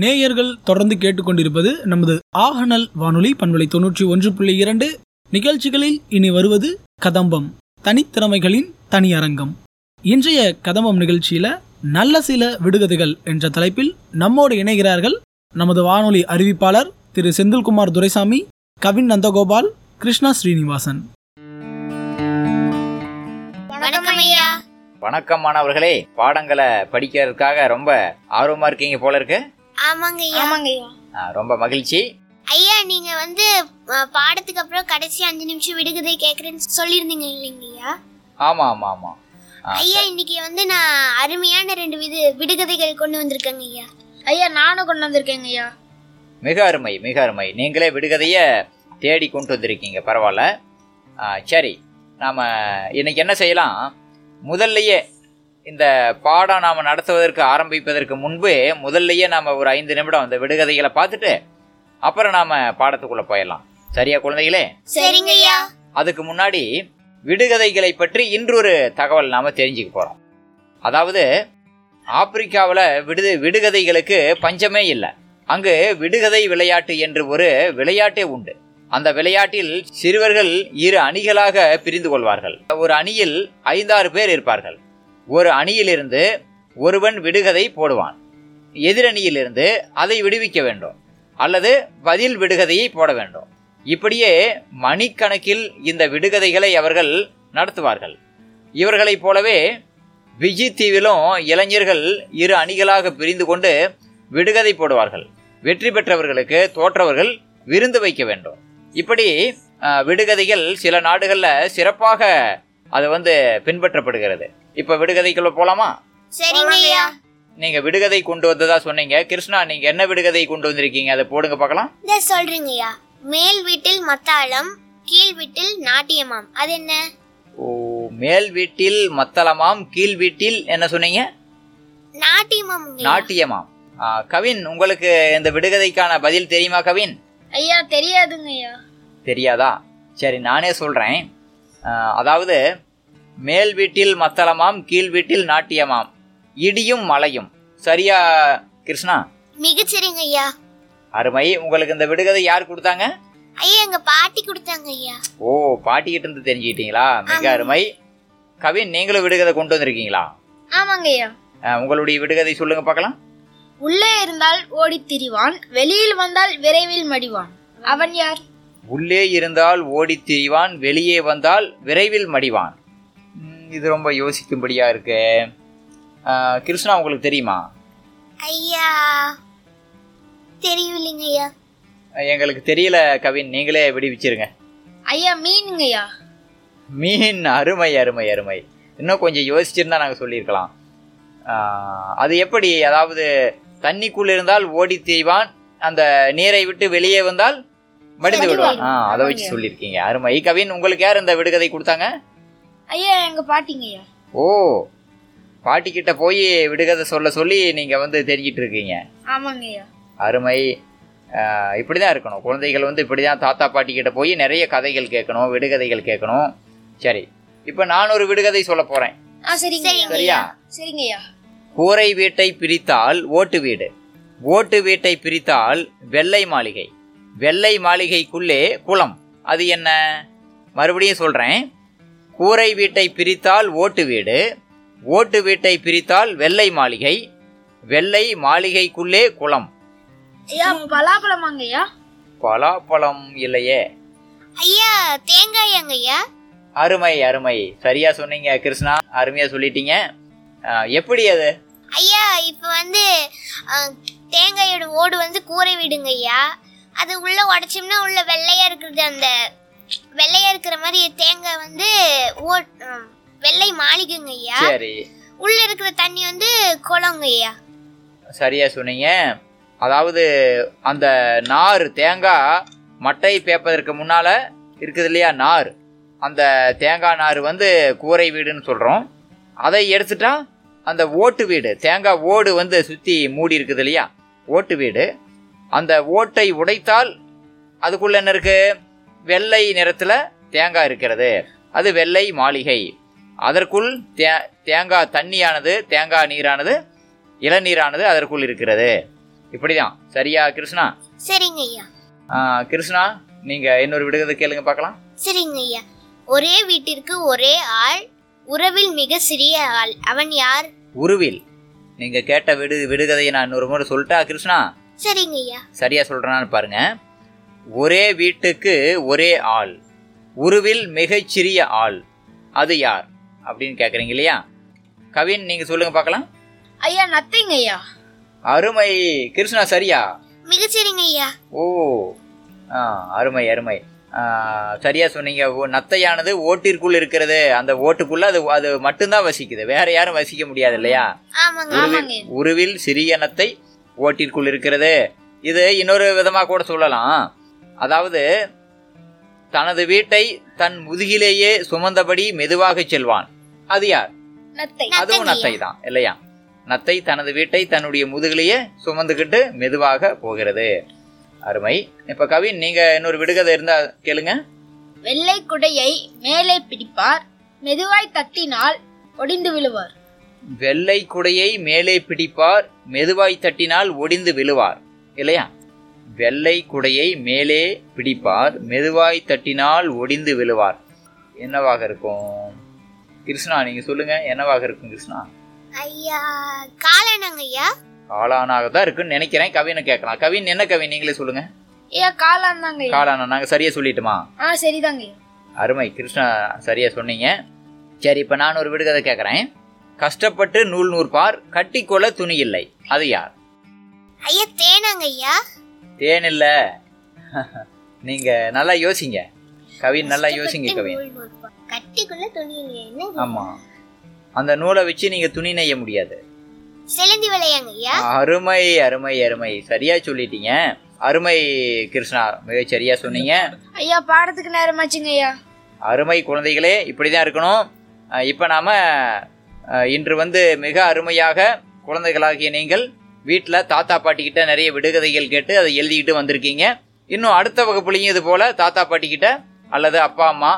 நேயர்கள் தொடர்ந்து கேட்டுக்கொண்டிருப்பது நமது ஆகநல் வானொலி பண்பலை தொன்னூற்றி ஒன்று புள்ளி இரண்டு. நிகழ்ச்சிகளில் இனி வருவது கதம்பம் தனித்திறமைகளின் தனி அரங்கம் இன்றைய கதம்பம் நிகழ்ச்சியில நல்ல சில விடுகதைகள் என்ற தலைப்பில் நம்மோடு இணைகிறார்கள் நமது வானொலி அறிவிப்பாளர் திரு செந்தில்குமார் துரைசாமி கவின் நந்தகோபால் கிருஷ்ணா ஸ்ரீனிவாசன். வணக்கம் மாணவர்களே பாடங்களை படிக்கிறதுக்காக ரொம்ப ஆர்வமா இருக்கீங்க போல இருக்கு. ஆமாங்க ஐயா. ஆமாங்க ஐயா. ஆ, ரொம்ப மகிழ்ச்சி. ஐயா நீங்க வந்து பாடத்துக்கு அப்புறம் கடைசி அஞ்சு நிமிஷம் விடுகதை கேக்குறேன்னு சொல்லியிருந்தீங்க இல்லைங்க ஐயா? ஆமா ஆமா ஆமா. ஐயா இன்னைக்கு வந்து நான் அருமையான ரெண்டு விது விடுகதைகள் கொண்டு வந்திருக்கேங்க ஐயா. ஐயா நானும் கொண்டு வந்திருக்கேங்க ஐயா. மிக அருமை மிக அருமை. நீங்களே விடுகதைய தேடி கொண்டு வந்திருக்கீங்க பரவாயில்ல. ஆ, சரி. நாம இன்னைக்கு என்ன செய்யலாம்? முதல்லையே இந்த பாடம் நாம் நடத்துவதற்கு ஆரம்பிப்பதற்கு முன்பே முதல்லையே நாம் ஒரு ஐந்து நிமிடம் இந்த விடுகதைகளை பார்த்துட்டு அப்புறம் நாம் பாடத்துக்குள்ளே போயிடலாம். சரியா குழந்தைகளே? சரிங்க ஐயா. அதுக்கு முன்னாடி விடுகதைகளை பற்றி இன்றொரு தகவல் நாம் தெரிஞ்சுக்க போகிறோம் அதாவது ஆப்பிரிக்காவில் விடுத விடுகதைகளுக்கு பஞ்சமே இல்லை. அங்கு விடுகதை விளையாட்டு என்று ஒரு விளையாட்டே உண்டு. அந்த விளையாட்டில் சிறுவர்கள் இரு அணிகளாக பிரிந்து கொள்வார்கள். ஒரு அணியில் ஐந்தாறு பேர் இருப்பார்கள். ஒரு அணியிலிருந்து ஒருவன் விடுகதை போடுவான். எதிரணியிலிருந்து அதை விடுவிக்க வேண்டும். அல்லது பதில் விடுகதையை போட வேண்டும். இப்படியே மணிக்கணக்கில் இந்த விடுகதைகளை அவர்கள் நடத்துவார்கள். இவர்களைப் போலவே விஜி தீவிலும் இளைஞர்கள் இரு அணிகளாக பிரிந்து கொண்டு விடுகதை போடுவார்கள். வெற்றி பெற்றவர்களுக்கு தோற்றவர்கள் விருந்து வைக்க வேண்டும். இப்படி விடுகதைகள் சில நாடுகளில் சிறப்பாக அது வந்து பின்பற்றப்படுகிறது. இப்போ விடுகதைக்குள்ள போலாமா? சரிங்க ஐயா. நீங்க விடுகதை கொண்டு வந்ததா சொன்னீங்க. கிருஷ்ணா நீங்க என்ன விடுகதை கொண்டு வந்திருக்கீங்க? அதை போடுங்க பார்க்கலாம். சொல்றேங்க ஐயா. மேல் வீட்டில் மத்தாளம் கீழ் வீட்டில் நாட்டியமாம். அது என்ன? ஓ மேல் வீட்டில் மத்தளமாம் கீழ் வீட்டில் என்ன சொன்னீங்க? நாட்டியமாம் நாட்டியமாம். ஆ, கவின் உங்களுக்கு இந்த விடுகதைக்கான பதில் தெரியுமா கவின்? ஐயா தெரியாதுங்க ஐயா. தெரியாதா? சரி நானே சொல்றேன். அதாவது மேல் வீட்டில் மத்தளமாம் கீழ் வீட்டில் நாட்டியமாம். இடியும் மலையும். சரியா கிருஷ்ணா? மிகச்சரிங்க ஐயா அருமை. உங்களுக்கு இந்த விடுகதை யார் கொடுத்தாங்க? ஐயா எங்க பாட்டி கொடுத்தாங்க ஐயா ஓ பாட்டிக்கிட்ட இருந்து தெரிஞ்சுக்கிட்டீங்களா? மிக அருமை. கவின் நீங்களும் விடுகதை கொண்டு வந்திருக்கீங்களா? ஆமாங்க ஐயா உங்களுடைய விடுகதை சொல்லுங்க பார்க்கலாம். உள்ளே இருந்தால் ஓடித் திரிவான் வெளியில் வந்தால் விரைவில் மடிவான். அவன் யார்? உள்ளே இருந்தால் ஓடித் திரிவான் வெளியே வந்தால் விரைவில் மடிவான். இது ரொம்ப யோசிக்கும்படியா இருக்கு. கிருஷ்ணா உங்களுக்கு தெரியுமா? ஐயா தெரியவில்லைங்க ஐயா எங்களுக்கு தெரியல கவின். நீங்களே விடுவிச்சிருங்க. ஐயா மீனுங்க ஐயா மீன் அருமை அருமை அருமை. இன்னும் கொஞ்சம் யோசிச்சிருந்தா நாங்கள் சொல்லியிருக்கலாம். அது எப்படி? அதாவது தண்ணிக்குள் இருந்தால் ஓடி திரிவான் அந்த நீரை விட்டு வெளியே வந்தால் மடிந்து விடுவான். ஆ அதை வச்சு சொல்லியிருக்கீங்க. அருமை. கவின் உங்களுக்கு யார் இந்த விடுகதை கொடுத்தாங்க? ஐயா எங்க பாட்டிங்க ஐயா ஓ பாட்டிக்கிட்ட போய் விடுகதை சொல்ல சொல்லி நீங்கள் வந்து தெரிஞ்சிட்டு இருக்கீங்க. ஆமாங்க ஐயா அருமை. இப்படி தான் இருக்கணும். குழந்தைகள் வந்து இப்படி தான் தாத்தா பாட்டிக்கிட்ட போய் நிறைய கதைகள் கேட்கணும் விடுகதைகள் கேட்கணும். சரி இப்போ நான் ஒரு விடுகதை சொல்ல போகிறேன் ஆ சரிங்க. ஐயா சரியா? சரிங்க ஐயா கூரை வீட்டை பிரித்தால் ஓட்டு வீடு. ஓட்டு வீட்டை பிரித்தால் வெள்ளை மாளிகை. வெள்ளை மாளிகைக்குள்ளே குளம். அது என்ன? மறுபடியும் சொல்கிறேன் கூரை வீட்டை பிரித்தால் ஓட்டு வீடு ஓட்டு வீட்டை பிரித்தால் வெள்ளை மாளிகை வெள்ளை மாளிகைக்குள்ளே குளம். ஐயா பலாப்பழமாங்க ஐயா பலாப்பழம் இல்லையே. ஐயா தேங்காயாங்க ஐயா அருமை அருமை. சரியா சொன்னீங்க கிருஷ்ணா. அருமையா சொல்லிட்டீங்க. எப்படி அது? ஐயா இப்போ வந்து தேங்காயோட ஓடு வந்து கூரை வீடுங்க ஐயா அது உள்ள உடைச்சோம்னா உள்ள வெள்ளையா இருக்கிறது அந்த வெள்ளையா இருக்கிற மாதிரி தேங்காய் வந்து ஓ வெள்ளை மாளிகைங்க ஐயா. சரி. உள்ள இருக்கிற தண்ணி வந்து குளங்க ஐயா. சரியா சொன்னீங்க. அதாவது அந்த நார் தேங்காய் மட்டை பேப்பதற்கு முன்னால இருக்குது இல்லையா நார்? அந்த தேங்காய் நார் வந்து கூரை வீடுன்னு சொல்கிறோம் அதை எடுத்துட்டா அந்த ஓட்டு வீடு தேங்காய் ஓடு வந்து சுற்றி மூடி இருக்குது இல்லையா? ஓட்டு வீடு. அந்த ஓட்டை உடைத்தால் அதுக்குள்ள என்ன இருக்கு? வெள்ளை நிறத்தில் தேங்காய் இருக்கிறது. அது வெள்ளை மாளிகை. அதற்குள் தே தேங்காய் தண்ணியானது தேங்காய் நீரானது இளநீரானது அதற்குள் இருக்கிறது. இப்படிதான். சரியா கிருஷ்ணா? சரிங்க ஐயா. கிருஷ்ணா நீங்க இன்னொரு விடுகதை கேளுங்க பார்க்கலாம். சரிங்க ஐயா. ஒரே வீட்டிற்கு ஒரே ஆள் உறவில் மிக சிறிய ஆள். அவன் யார்? உருவில். நீங்க கேட்ட விடு விடுகதையை நான் இன்னொரு முறை சொல்லிட்டா கிருஷ்ணா? சரிங்க ஐயா. சரியா சொல்றேனான்னு பாருங்க. ஒரே வீட்டுக்கு ஒரே ஆள். உருவில் மிகச்சிறிய ஆள். அது யார்? அப்படின்னு கேக்குறீங்க இல்லையா? கவின் நீங்க சொல்லுங்க பார்க்கலாம். ஐயா நத்திங் ஐயா. அருமை. கிருஷ்ணா சரியா? மிகச்சரிங்க ஐயா. ஓ ஆ அருமை அருமை. சரியா சொன்னீங்க. நத்தையானது ஓட்டிற்குள் இருக்கிறது. அந்த ஓட்டுக்குள்ள அது அது மட்டும்தான் வசிக்குது. வேற யாரும் வசிக்க முடியாது இல்லையா? உருவில் சிறிய நத்தை ஓட்டிற்குள் இருக்கிறது. இது இன்னொரு விதமா கூட சொல்லலாம். அதாவது தனது வீட்டை தன் முதுகிலேயே சுமந்தபடி மெதுவாக செல்வான். அது யார்? நத்தை. அதுவும் நத்தை தான் இல்லையா? நத்தை தனது வீட்டை தன்னுடைய முதுகிலேயே சுமந்துக்கிட்டு மெதுவாக போகிறது. அருமை. இப்ப கவின் நீங்க இன்னொரு விடுகதை இருந்தா கேளுங்க. வெள்ளை குடையை மேலே பிடிப்பார் மெதுவாய் தட்டினால் ஒடிந்து விழுவார். வெள்ளை குடையை மேலே பிடிப்பார் மெதுவாய் தட்டினால் ஒடிந்து விழுவார் இல்லையா? வெள்ளை குடையை மேலே பிடிப்பார். மெதுவாய் தட்டினால் ஒடிந்து விழுவார். என்னவாக இருக்கும்? கிருஷ்ணா நீங்க சொல்லுங்க என்னவாக இருக்கும் கிருஷ்ணா? ஐயா காலனங்க ஐயா காளானாக தான் இருக்குன்னு நினைக்கிறேன். கவினை கேட்கலாம். கவின் என்ன கவின் நீங்களே சொல்லுங்க. ஐயா காளான் தாங்க காளானா நாங்க சரியா சொல்லிட்டுமா? ஆ சரிதாங்க அருமை கிருஷ்ணா சரியா சொன்னீங்க. சரி இப்ப நான் ஒரு விடுகதை கேட்கறேன். கஷ்டப்பட்டு நூல் நூற்பார் கட்டிக்கொள்ள துணி இல்லை. அது யார்? ஐயா தேனாங்க ஐயா தேன் இல்ல. நீங்க நல்லா யோசிங்க. கவின் நல்லா யோசிங்க கவின். கட்டிக்குள்ள துணி இல்லையா என்ன ஆமா. அந்த நூலை வச்சு நீங்க துணி நெய்ய முடியாது. அருமை அருமை அருமை. சரியா சொல்லிட்டீங்க. அருமை கிருஷ்ணா. மிகச் சரியா சொன்னீங்க. ஐயா பாடத்துக்கு நேரமாச்சுங்க ஐயா அருமை குழந்தைகளே இப்படிதான் இருக்கணும். இப்ப நாம இன்று வந்து மிக அருமையாக குழந்தைகளாகிய நீங்கள் வீட்டில் தாத்தா பாட்டி கிட்ட நிறைய விடுகதைகள் கேட்டு அதை எழுதிக்கிட்டு வந்திருக்கீங்க. இன்னும் அடுத்த வகுப்புலையும் இது போல தாத்தா பாட்டி கிட்ட அல்லது அப்பா அம்மா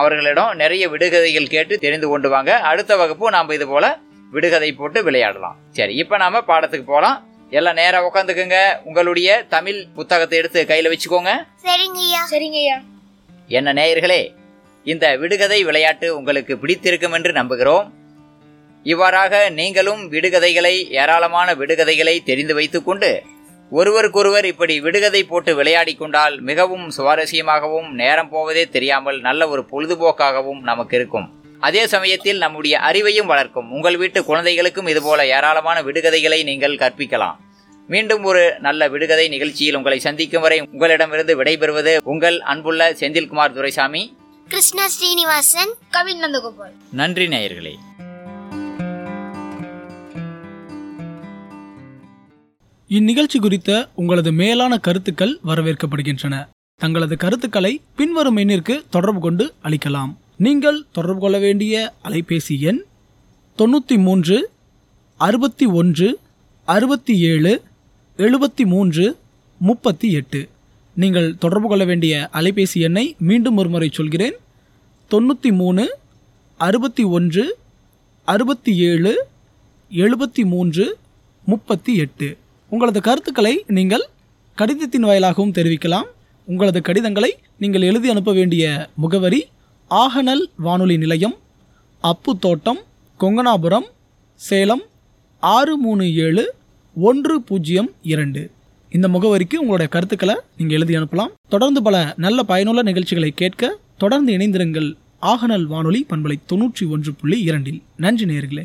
அவர்களிடம் நிறைய விடுகதைகள் கேட்டு தெரிந்து கொண்டு வாங்க. அடுத்த வகுப்பு நாம் இது போல விடுகதை போட்டு விளையாடலாம். சரி இப்போ நாம பாடத்துக்கு போகலாம் எல்லாம் நேரா உட்காந்துக்குங்க உங்களுடைய தமிழ் புத்தகத்தை எடுத்து கையில் வச்சுக்கோங்க. சரிங்க ஐயா சரிங்க ஐயா என்ன நேயர்களே இந்த விடுகதை விளையாட்டு உங்களுக்கு பிடித்திருக்கும் என்று நம்புகிறோம். இவ்வாறாக நீங்களும் விடுகதைகளை ஏராளமான விடுகதைகளை தெரிந்து வைத்துக்கொண்டு ஒருவருக்கொருவர் இப்படி விடுகதை போட்டு விளையாடி கொண்டால் மிகவும் சுவாரஸ்யமாகவும் நேரம் போவதே தெரியாமல் நல்ல ஒரு பொழுதுபோக்காகவும் நமக்கு இருக்கும். அதே சமயத்தில் நம்முடைய அறிவையும் வளர்க்கும். உங்கள் வீட்டு குழந்தைகளுக்கும் இதுபோல ஏராளமான விடுகதைகளை நீங்கள் கற்பிக்கலாம். மீண்டும் ஒரு நல்ல விடுகதை நிகழ்ச்சியில் உங்களை சந்திக்கும் வரை உங்களிடமிருந்து விடைபெறுவது உங்கள் அன்புள்ள செந்தில்குமார் துரைசாமி. கிருஷ்ணா ஸ்ரீனிவாசன் கவின் நந்தகோபால். நன்றி நேயர்களே. இந்நிகழ்ச்சி குறித்த உங்களது மேலான கருத்துக்கள் வரவேற்கப்படுகின்றன. தங்களது கருத்துக்களை பின்வரும் எண்ணிற்கு தொடர்பு கொண்டு அளிக்கலாம். நீங்கள் தொடர்பு கொள்ள வேண்டிய அலைபேசி எண் தொண்ணூற்றி மூன்று அறுபத்தி ஒன்று அறுபத்தி ஏழு எழுபத்தி மூன்று முப்பத்தி எட்டு. நீங்கள் தொடர்பு கொள்ள வேண்டிய அலைபேசி எண்ணை மீண்டும் ஒருமுறை சொல்கிறேன். தொண்ணூற்றி மூணு அறுபத்தி ஒன்று அறுபத்தி ஏழு எழுபத்தி மூன்று முப்பத்தி எட்டு. உங்களது கருத்துக்களை நீங்கள் கடிதத்தின் வாயிலாகவும் தெரிவிக்கலாம். உங்களது கடிதங்களை நீங்கள் எழுதி அனுப்ப வேண்டிய முகவரி ஆகநல் வானொலி நிலையம் அப்பு தோட்டம் கொங்கனாபுரம் சேலம் ஆறு மூணு ஏழு ஒன்று பூஜ்ஜியம் இரண்டு. இந்த முகவரிக்கு உங்களுடைய கருத்துக்களை நீங்கள் எழுதி அனுப்பலாம். தொடர்ந்து பல நல்ல பயனுள்ள நிகழ்ச்சிகளை கேட்க தொடர்ந்து இணைந்திருங்கள் ஆகநல் வானொலி பண்பலை தொன்னூற்றி ஒன்று புள்ளி இரண்டில். நன்றி நேயர்களே.